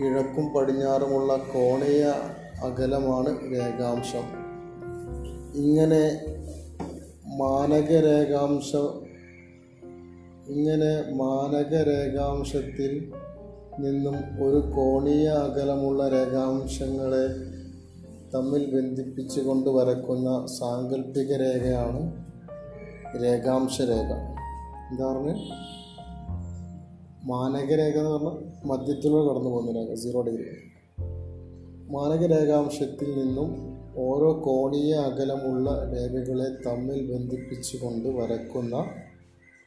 കിഴക്കും പടിഞ്ഞാറുമുള്ള കോണീയ അകലമാണ് രേഖാംശം. ഇങ്ങനെ മാനക രേഖാംശ ഇങ്ങനെ മാനക രേഖാംശത്തിൽ നിന്നും ഒരു കോണീയ അകലമുള്ള രേഖാംശങ്ങളെ തമ്മിൽ ബന്ധിപ്പിച്ചുകൊണ്ട് വരക്കുന്ന സാങ്കല്പിക രേഖയാണ് രേഖാംശ രേഖ എന്താ പറഞ്ഞ്? മാനകരേഖ എന്ന് പറഞ്ഞാൽ മധ്യത്തിലൂടെ കടന്നു പോകുന്ന രേഖ സീറോ ഡിഗ്രി മാനകരേഖാംശത്തിൽ നിന്നും ഓരോ കോണീയ അകലമുള്ള രേഖകളെ തമ്മിൽ ബന്ധിപ്പിച്ചുകൊണ്ട് വരക്കുന്ന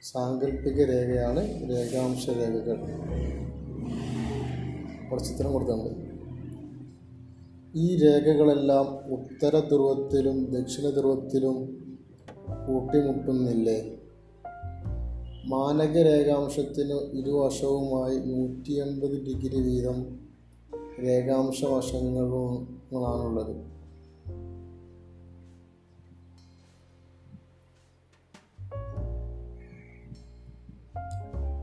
സാങ്കല്പിക രേഖയാണ് രേഖാംശ രേഖകൾ. കുറച്ച് ചിത്രം കൊടുത്താണ് ഈ രേഖകളെല്ലാം ഉത്തര ധ്രുവത്തിലും ദക്ഷിണ ധ്രുവത്തിലും കൂട്ടിമുട്ടുന്നില്ലേ? മാനക രേഖാംശത്തിന് ഇരുവശവുമായി നൂറ്റി എൺപത് ഡിഗ്രി വീതം രേഖാംശ വശങ്ങളാണുള്ളത്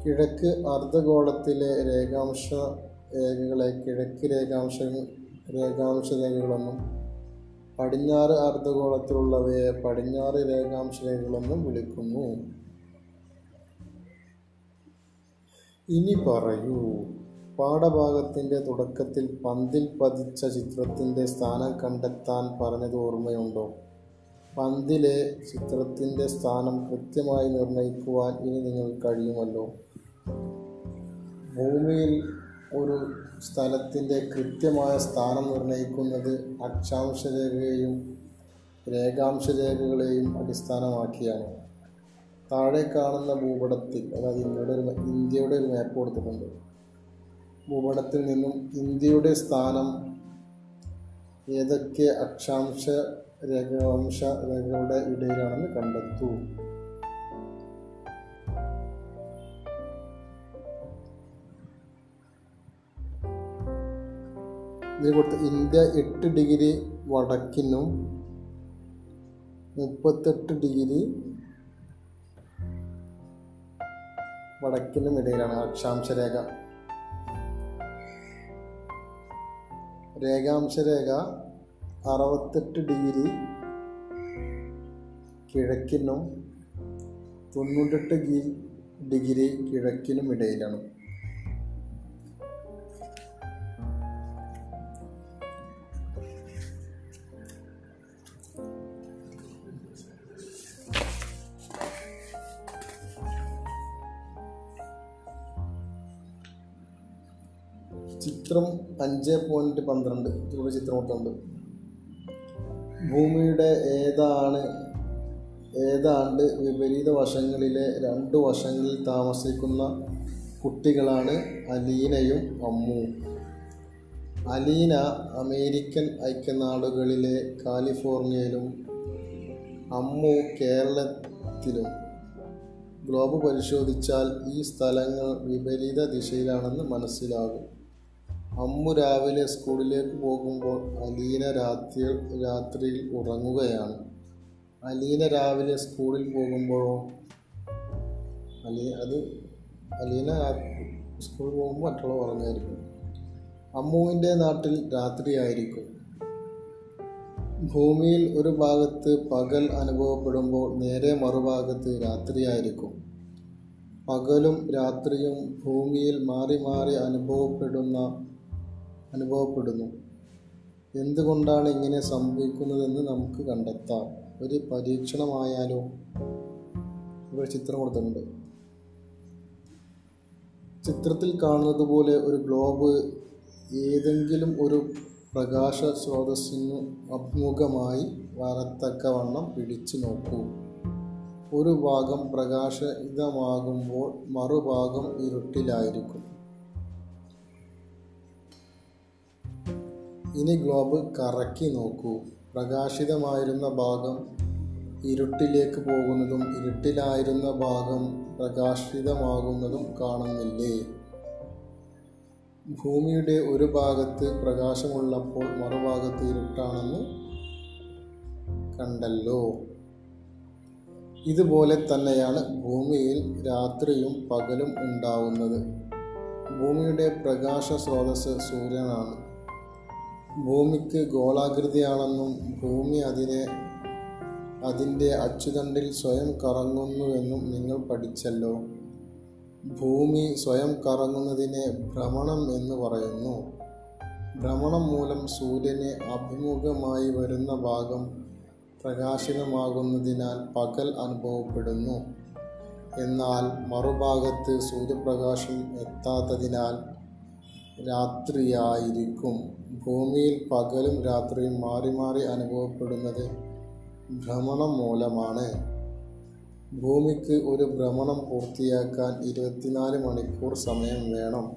കിഴക്ക് അർദ്ധഗോളത്തിലെ രേഖാംശ രേഖകളെ കിഴക്ക് രേഖാംശ രേഖാംശ രേഖകളെന്നും പടിഞ്ഞാറ് അർദ്ധഗോളത്തിലുള്ളവയെ പടിഞ്ഞാറ് രേഖാംശ രേഖകളെന്നും വിളിക്കുന്നു. ഇനി പറയൂ. പാഠഭാഗത്തിന്റെ തുടക്കത്തിൽ പന്തിൽ പതിച്ച ചിത്രത്തിന്റെ സ്ഥാനം കണ്ടെത്താൻ പറഞ്ഞത് ഓർമ്മയുണ്ടോ? പന്തിലെ ചിത്രത്തിന്റെ സ്ഥാനം കൃത്യമായി നിർണയിക്കുവാൻ ഇനി നിങ്ങൾ കഴിയുമല്ലോ. ഭൂമിയിൽ ഒരു സ്ഥലത്തിന്റെ കൃത്യമായ സ്ഥാനം നിർണയിക്കുന്നത് അക്ഷാംശ രേഖയെയും രേഖാംശ രേഖകളെയും അടിസ്ഥാനമാക്കിയാണ്. താഴെ കാണുന്ന ഭൂപടത്തിൽ അതായത് ഇന്ത്യയുടെ ഒരു ഇന്ത്യയുടെ ഒരു മാപ്പ് കൊടുത്തിട്ടുണ്ട്. ഭൂപടത്തിൽ നിന്നും ഇന്ത്യയുടെ സ്ഥാനം ഏതൊക്കെ അക്ഷാംശ രേഖാംശ രേഖകളുടെ ഇടയിലാണെന്ന് കണ്ടെത്തൂ. ഇതിൽ കൊടുത്ത് ഇന്ത്യ എട്ട് ഡിഗ്രി വടക്കിനും മുപ്പത്തെട്ട് ഡിഗ്രി വടക്കിനും ഇടയിലാണ്. അക്ഷാംശ രേഖ രേഖാംശ രേഖ അറുപത്തെട്ട് ഡിഗ്രി കിഴക്കിനും തൊണ്ണൂറ്റെട്ട് ഡിഗ്രി കിഴക്കിനും ഇടയിലാണ്. അഞ്ച് പോയിന്റ് പന്ത്രണ്ട്. ഇവിടെ ചിത്രം കൊടുത്തുണ്ട് ഭൂമിയുടെ ഏതാണ് ഏതാണ്ട് വിപരീത വശങ്ങളിലെ രണ്ട് വശങ്ങളിൽ താമസിക്കുന്ന കുട്ടികളാണ് അലീനയും അമ്മുവും. അലീന അമേരിക്കൻ ഐക്യനാടുകളിലെ കാലിഫോർണിയയിലും അമ്മു കേരളത്തിലും. ഗ്ലോബ് പരിശോധിച്ചാൽ ഈ സ്ഥലങ്ങൾ വിപരീത ദിശയിലാണെന്ന് മനസ്സിലാകും. അമ്മു രാവിലെ സ്കൂളിലേക്ക് പോകുമ്പോൾ അലീന രാത്രി രാത്രിയിൽ ഉറങ്ങുകയാണ്. അലീന രാവിലെ സ്കൂളിൽ പോകുമ്പോഴോ? അലീ അത് അലീന സ്കൂളിൽ പോകുമ്പോൾ മറ്റുള്ള ഉറങ്ങായിരിക്കും അമ്മുവിന്റെ നാട്ടിൽ രാത്രിയായിരിക്കും ഭൂമിയിൽ ഒരു ഭാഗത്ത് പകൽ അനുഭവപ്പെടുമ്പോൾ നേരെ മറുഭാഗത്ത് രാത്രിയായിരിക്കും പകലും രാത്രിയും ഭൂമിയിൽ മാറി മാറി അനുഭവപ്പെടുന്ന അനുഭവപ്പെടുന്നു. എന്തുകൊണ്ടാണ് ഇങ്ങനെ സംഭവിക്കുന്നതെന്ന് നമുക്ക് കണ്ടെത്താം. ഒരു പരീക്ഷണമായാലോ? ഇവിടെ ചിത്രം കൊടുത്തിട്ടുണ്ട്. ചിത്രത്തിൽ കാണുന്നത് പോലെ ഒരു ഗ്ലോബ് ഏതെങ്കിലും ഒരു പ്രകാശ സ്രോതസ്സിനു അഭിമുഖമായി വരത്തക്കവണ്ണം പിടിച്ചു നോക്കൂ. ഒരു ഭാഗം പ്രകാശിതമാകുമ്പോൾ മറുഭാഗം ഇരുട്ടിലായിരിക്കും. ഇനി ഗ്ലോബ് കറക്കി നോക്കൂ. പ്രകാശിതമായിരുന്ന ഭാഗം ഇരുട്ടിലേക്ക് പോകുന്നതും ഇരുട്ടിലായിരുന്ന ഭാഗം പ്രകാശിതമാകുന്നതും കാണുന്നില്ലേ? ഭൂമിയുടെ ഒരു ഭാഗത്ത് പ്രകാശമുള്ളപ്പോൾ മറുഭാഗത്ത് ഇരുട്ടാണെന്ന് കണ്ടല്ലോ. ഇതുപോലെ തന്നെയാണ് ഭൂമിയിൽ രാത്രിയും പകലും ഉണ്ടാവുന്നത്. ഭൂമിയുടെ പ്രകാശ സ്രോതസ് സൂര്യനാണ്. ഭൂമിക്ക് ഗോളാകൃതിയാണെന്നും ഭൂമി അതിനെ അതിന്റെ അച്ചുതണ്ടിൽ സ്വയം കറങ്ങുന്നുവെന്നും നിങ്ങൾ പഠിച്ചല്ലോ. ഭൂമി സ്വയം കറങ്ങുന്നതിനെ ഭ്രമണം എന്ന് പറയുന്നു. ഭ്രമണം മൂലം സൂര്യന് അഭിമുഖമായി വരുന്ന ഭാഗം പ്രകാശിതമാകുന്നതിനാൽ പകൽ അനുഭവപ്പെടുന്നു. എന്നാൽ മറുഭാഗത്ത് സൂര്യപ്രകാശം എത്താത്തതിനാൽ രാത്രിയായിരിക്കും. ഭൂമിയിൽ പകലും രാത്രിയും മാറി മാറി അനുഭവപ്പെടുന്നത് ഭ്രമണം മൂലമാണ്. ഭൂമിക്ക് ഒരു ഭ്രമണം പൂർത്തിയാക്കാൻ ഇരുപത്തിനാല് മണിക്കൂർ സമയം വേണം.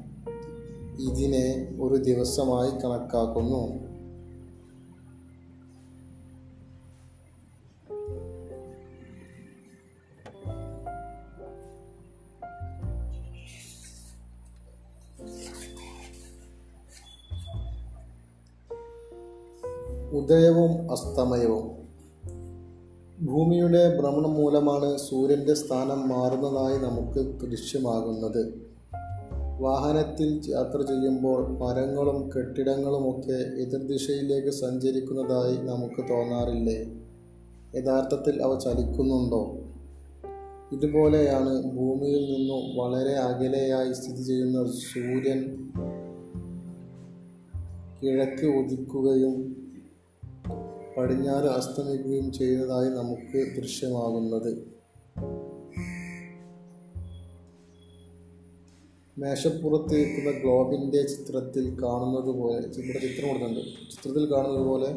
ഇതിനെ ഒരു ദിവസമായി കണക്കാക്കുന്നു. ഉദയവും അസ്തമയവും. ഭൂമിയുടെ ഭ്രമണം മൂലമാണ് സൂര്യന്റെ സ്ഥാനം മാറുന്നതായി നമുക്ക് ദൃശ്യമാകുന്നത്. വാഹനത്തിൽ യാത്ര ചെയ്യുമ്പോൾ മരങ്ങളും കെട്ടിടങ്ങളുമൊക്കെ എതിർദിശയിലേക്ക് സഞ്ചരിക്കുന്നതായി നമുക്ക് തോന്നാറില്ലേ? യഥാർത്ഥത്തിൽ അവ ചലിക്കുന്നുണ്ടോ? ഇതുപോലെയാണ് ഭൂമിയിൽ നിന്നും വളരെ അകലെയായി സ്ഥിതി ചെയ്യുന്ന സൂര്യൻ കിഴക്ക് ഉദിക്കുകയും പടിഞ്ഞാറ് അസ്തമിക്കുകയും ചെയ്യുന്നതായി നമുക്ക് ദൃശ്യമാകുന്നത്. മേശപ്പുറത്ത് ഇരിക്കുന്ന ഗ്ലോബിന്റെ ചിത്രത്തിൽ കാണുന്നത് പോലെ ഇവിടെ ചിത്രം കൊടുക്കുന്നുണ്ട് ചിത്രത്തിൽ കാണുന്നത് പോലെ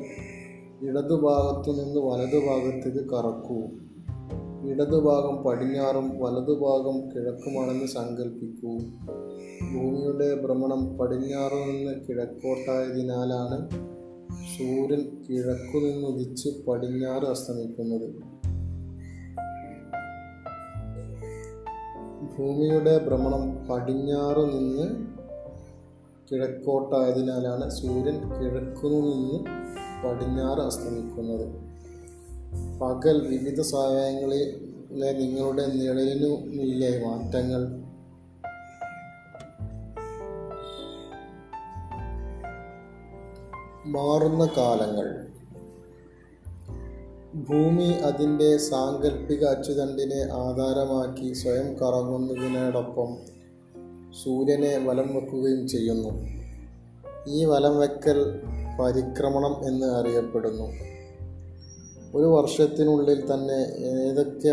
ഇടതുഭാഗത്തു നിന്ന് വലതുഭാഗത്തേക്ക് കറക്കൂ. ഇടതുഭാഗം പടിഞ്ഞാറും വലതുഭാഗം കിഴക്കുമാണെന്ന് സങ്കല്പിക്കൂ ഭൂമിയുടെ ഭ്രമണം പടിഞ്ഞാറു നിന്ന് കിഴക്കോട്ടായതിനാലാണ് സൂര്യൻ കിഴക്കു നിന്നുദിച്ച് പടിഞ്ഞാറ് അസ്തമിക്കുന്നത്. ഭൂമിയുടെ ഭ്രമണം പടിഞ്ഞാറ് നിന്ന് കിഴക്കോട്ടായതിനാലാണ് സൂര്യൻ കിഴക്കു നിന്ന് പടിഞ്ഞാറ് അസ്തമിക്കുന്നത്. പകൽ വിവിധ സഹായങ്ങളിലെ നിങ്ങളുടെ നിഴലിനുമില്ലേ മാറ്റങ്ങൾ? മാറുന്ന കാലങ്ങൾ. ഭൂമി അതിന്റെ സാങ്കല്പിക അച്ചുതണ്ടിനെ ആധാരമാക്കി സ്വയം കറങ്ങുന്നതിനോടൊപ്പം സൂര്യനെ വലം വെക്കുകയും ചെയ്യുന്നു. ഈ വലം വെക്കൽ പരിക്രമണം എന്ന് അറിയപ്പെടുന്നു. ഒരു വർഷത്തിനുള്ളിൽ തന്നെ ഏതൊക്കെ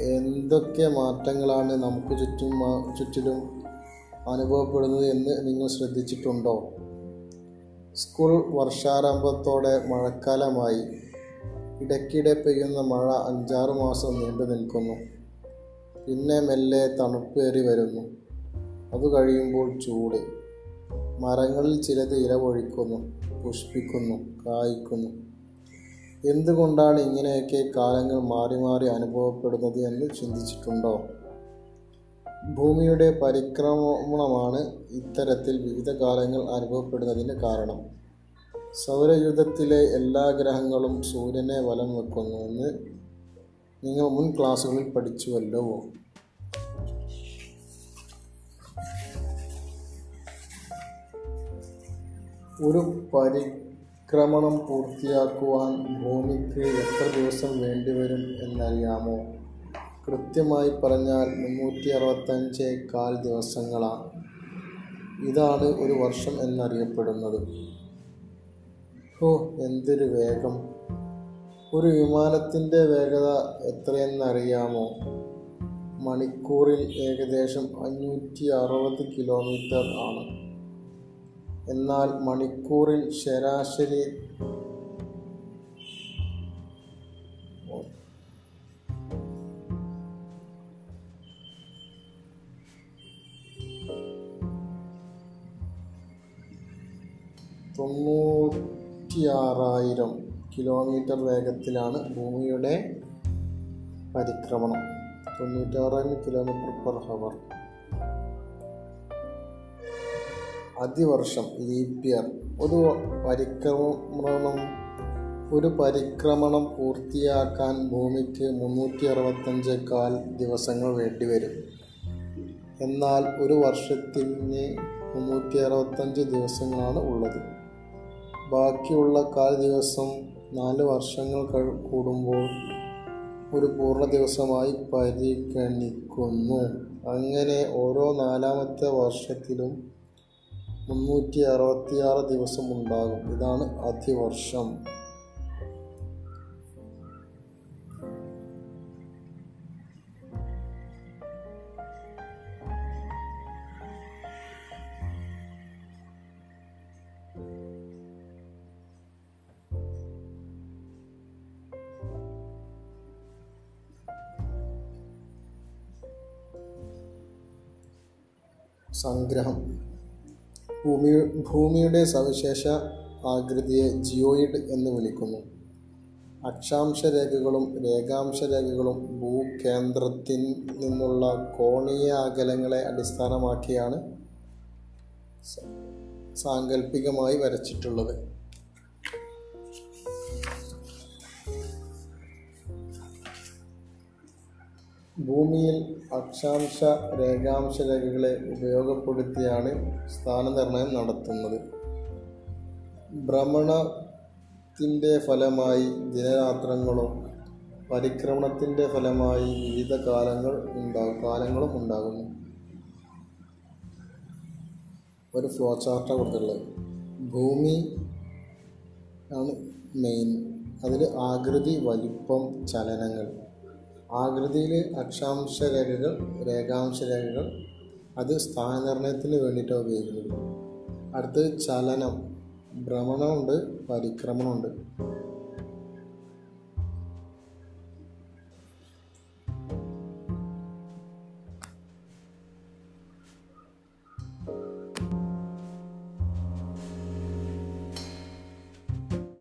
എന്തൊക്കെ മാറ്റങ്ങളാണ് നമുക്ക് ചുറ്റും ചുറ്റിലും അനുഭവപ്പെടുന്നത് എന്ന് നിങ്ങൾ ശ്രദ്ധിച്ചിട്ടുണ്ടോ? സ്കൂൾ വർഷാരംഭത്തോടെ മഴക്കാലമായി. ഇടയ്ക്കിടെ പെയ്യുന്ന മഴ അഞ്ചാറ് മാസം നീണ്ടു നിൽക്കുന്നു. പിന്നെ മെല്ലെ തണുപ്പേറി വരുന്നു. അത് കഴിയുമ്പോൾ ചൂട്. മരങ്ങളിൽ ചിലത് ഇലപൊഴിക്കുന്നു പുഷ്പിക്കുന്നു കായ്ക്കുന്നു. എന്തുകൊണ്ടാണ് ഇങ്ങനെയൊക്കെ കാലങ്ങൾ മാറി മാറി അനുഭവപ്പെടുന്നത് എന്ന് ചിന്തിച്ചിട്ടുണ്ടോ? ഭൂമിയുടെ പരിക്രമണമാണ് ഇത്തരത്തിൽ വിവിധ കാലങ്ങൾ അനുഭവപ്പെടുന്നതിന് കാരണം. സൗരയൂഥത്തിലെ എല്ലാ ഗ്രഹങ്ങളും സൂര്യനെ വലം വെക്കുന്നു എന്ന് നിങ്ങൾ മുൻ ക്ലാസ്സുകളിൽ പഠിച്ചുവല്ലോ. ഒരു പരിക്രമണം പൂർത്തിയാക്കുവാൻ ഭൂമിക്ക് എത്ര ദിവസം വേണ്ടിവരും എന്നറിയാമോ? കൃത്യമായി പറഞ്ഞാൽ മുന്നൂറ്റി അറുപത്തഞ്ച് കാൽ ദിവസങ്ങളാണ്. ഇതാണ് ഒരു വർഷം എന്നറിയപ്പെടുന്നത്. ഓ എന്തൊരു വേഗം. ഒരു വിമാനത്തിന്റെ വേഗത എത്രയെന്നറിയാമോ? മണിക്കൂറിൽ ഏകദേശം അഞ്ഞൂറ്റി അറുപത് കിലോമീറ്റർ ആണ്. എന്നാൽ മണിക്കൂറിൽ ശരാശരി തൊണ്ണൂറ്റിയാറായിരം കിലോമീറ്റർ വേഗത്തിലാണ് ഭൂമിയുടെ പരിക്രമണം തൊണ്ണൂറ്റാറായിരം കിലോമീറ്റർ പെർ ഹവർ. അതിവർഷം ലീപ് ഇയർ ഒരു പരിക്രമണം ഒരു പരിക്രമണം പൂർത്തിയാക്കാൻ ഭൂമിക്ക് മുന്നൂറ്റി അറുപത്തഞ്ച് കാൽ ദിവസങ്ങൾ വേണ്ടിവരും. എന്നാൽ ഒരു വർഷത്തിന് മുന്നൂറ്റി അറുപത്തഞ്ച് ദിവസങ്ങളാണ് ഉള്ളത്. ബാക്കിയുള്ള കാൽ ദിവസം നാല് വർഷങ്ങൾ കൂടുമ്പോൾ ഒരു പൂർണ ദിവസമായി പരിഗണിക്കുന്നു. അങ്ങനെ ഓരോ നാലാമത്തെ വർഷത്തിലും മുന്നൂറ്റി അറുപത്തിയാറ് ദിവസം ഉണ്ടാകും. ഇതാണ് അതിവർഷം സംഗ്രഹം. ഭൂമി ഭൂമിയുടെ സവിശേഷ ആകൃതിയെ ജിയോയിഡ് എന്ന് വിളിക്കുന്നു. അക്ഷാംശ രേഖകളും രേഖാംശ രേഖകളും ഭൂകേന്ദ്രത്തിൽ നിന്നുള്ള കോണീയ അകലങ്ങളെ അടിസ്ഥാനമാക്കിയാണ് സാങ്കല്പികമായി വരച്ചിട്ടുള്ളത്. ഭൂമിയിൽ അക്ഷാംശ രേഖാംശ രേഖകളെ ഉപയോഗപ്പെടുത്തിയാണ് സ്ഥാനനിർണയം നടത്തുന്നത്. ഭ്രമണത്തിന്റെ ഫലമായി ദിനരാത്രങ്ങളും പരിക്രമണത്തിന്റെ ഫലമായി വിവിധ കാലങ്ങൾ ഉണ്ടാകും കാലങ്ങളും ഉണ്ടാകുന്നു. ഒരു ഫ്ലോ ചാർട്ടാണ് കൊടുത്തിട്ടുള്ളത്. ഭൂമി ആണ് മെയിൻ അതിൽ ആകൃതി വലിപ്പം ചലനങ്ങൾ. ആകൃതിയിൽ അക്ഷാംശ രേഖകൾ രേഖാംശ രേഖകൾ അത് സ്ഥാനനിർണയത്തിന് വേണ്ടിയിട്ടാണ് ഉപയോഗിക്കുന്നത്. അടുത്തത് ചലനം. ഭ്രമണമുണ്ട് പരിക്രമണമുണ്ട്.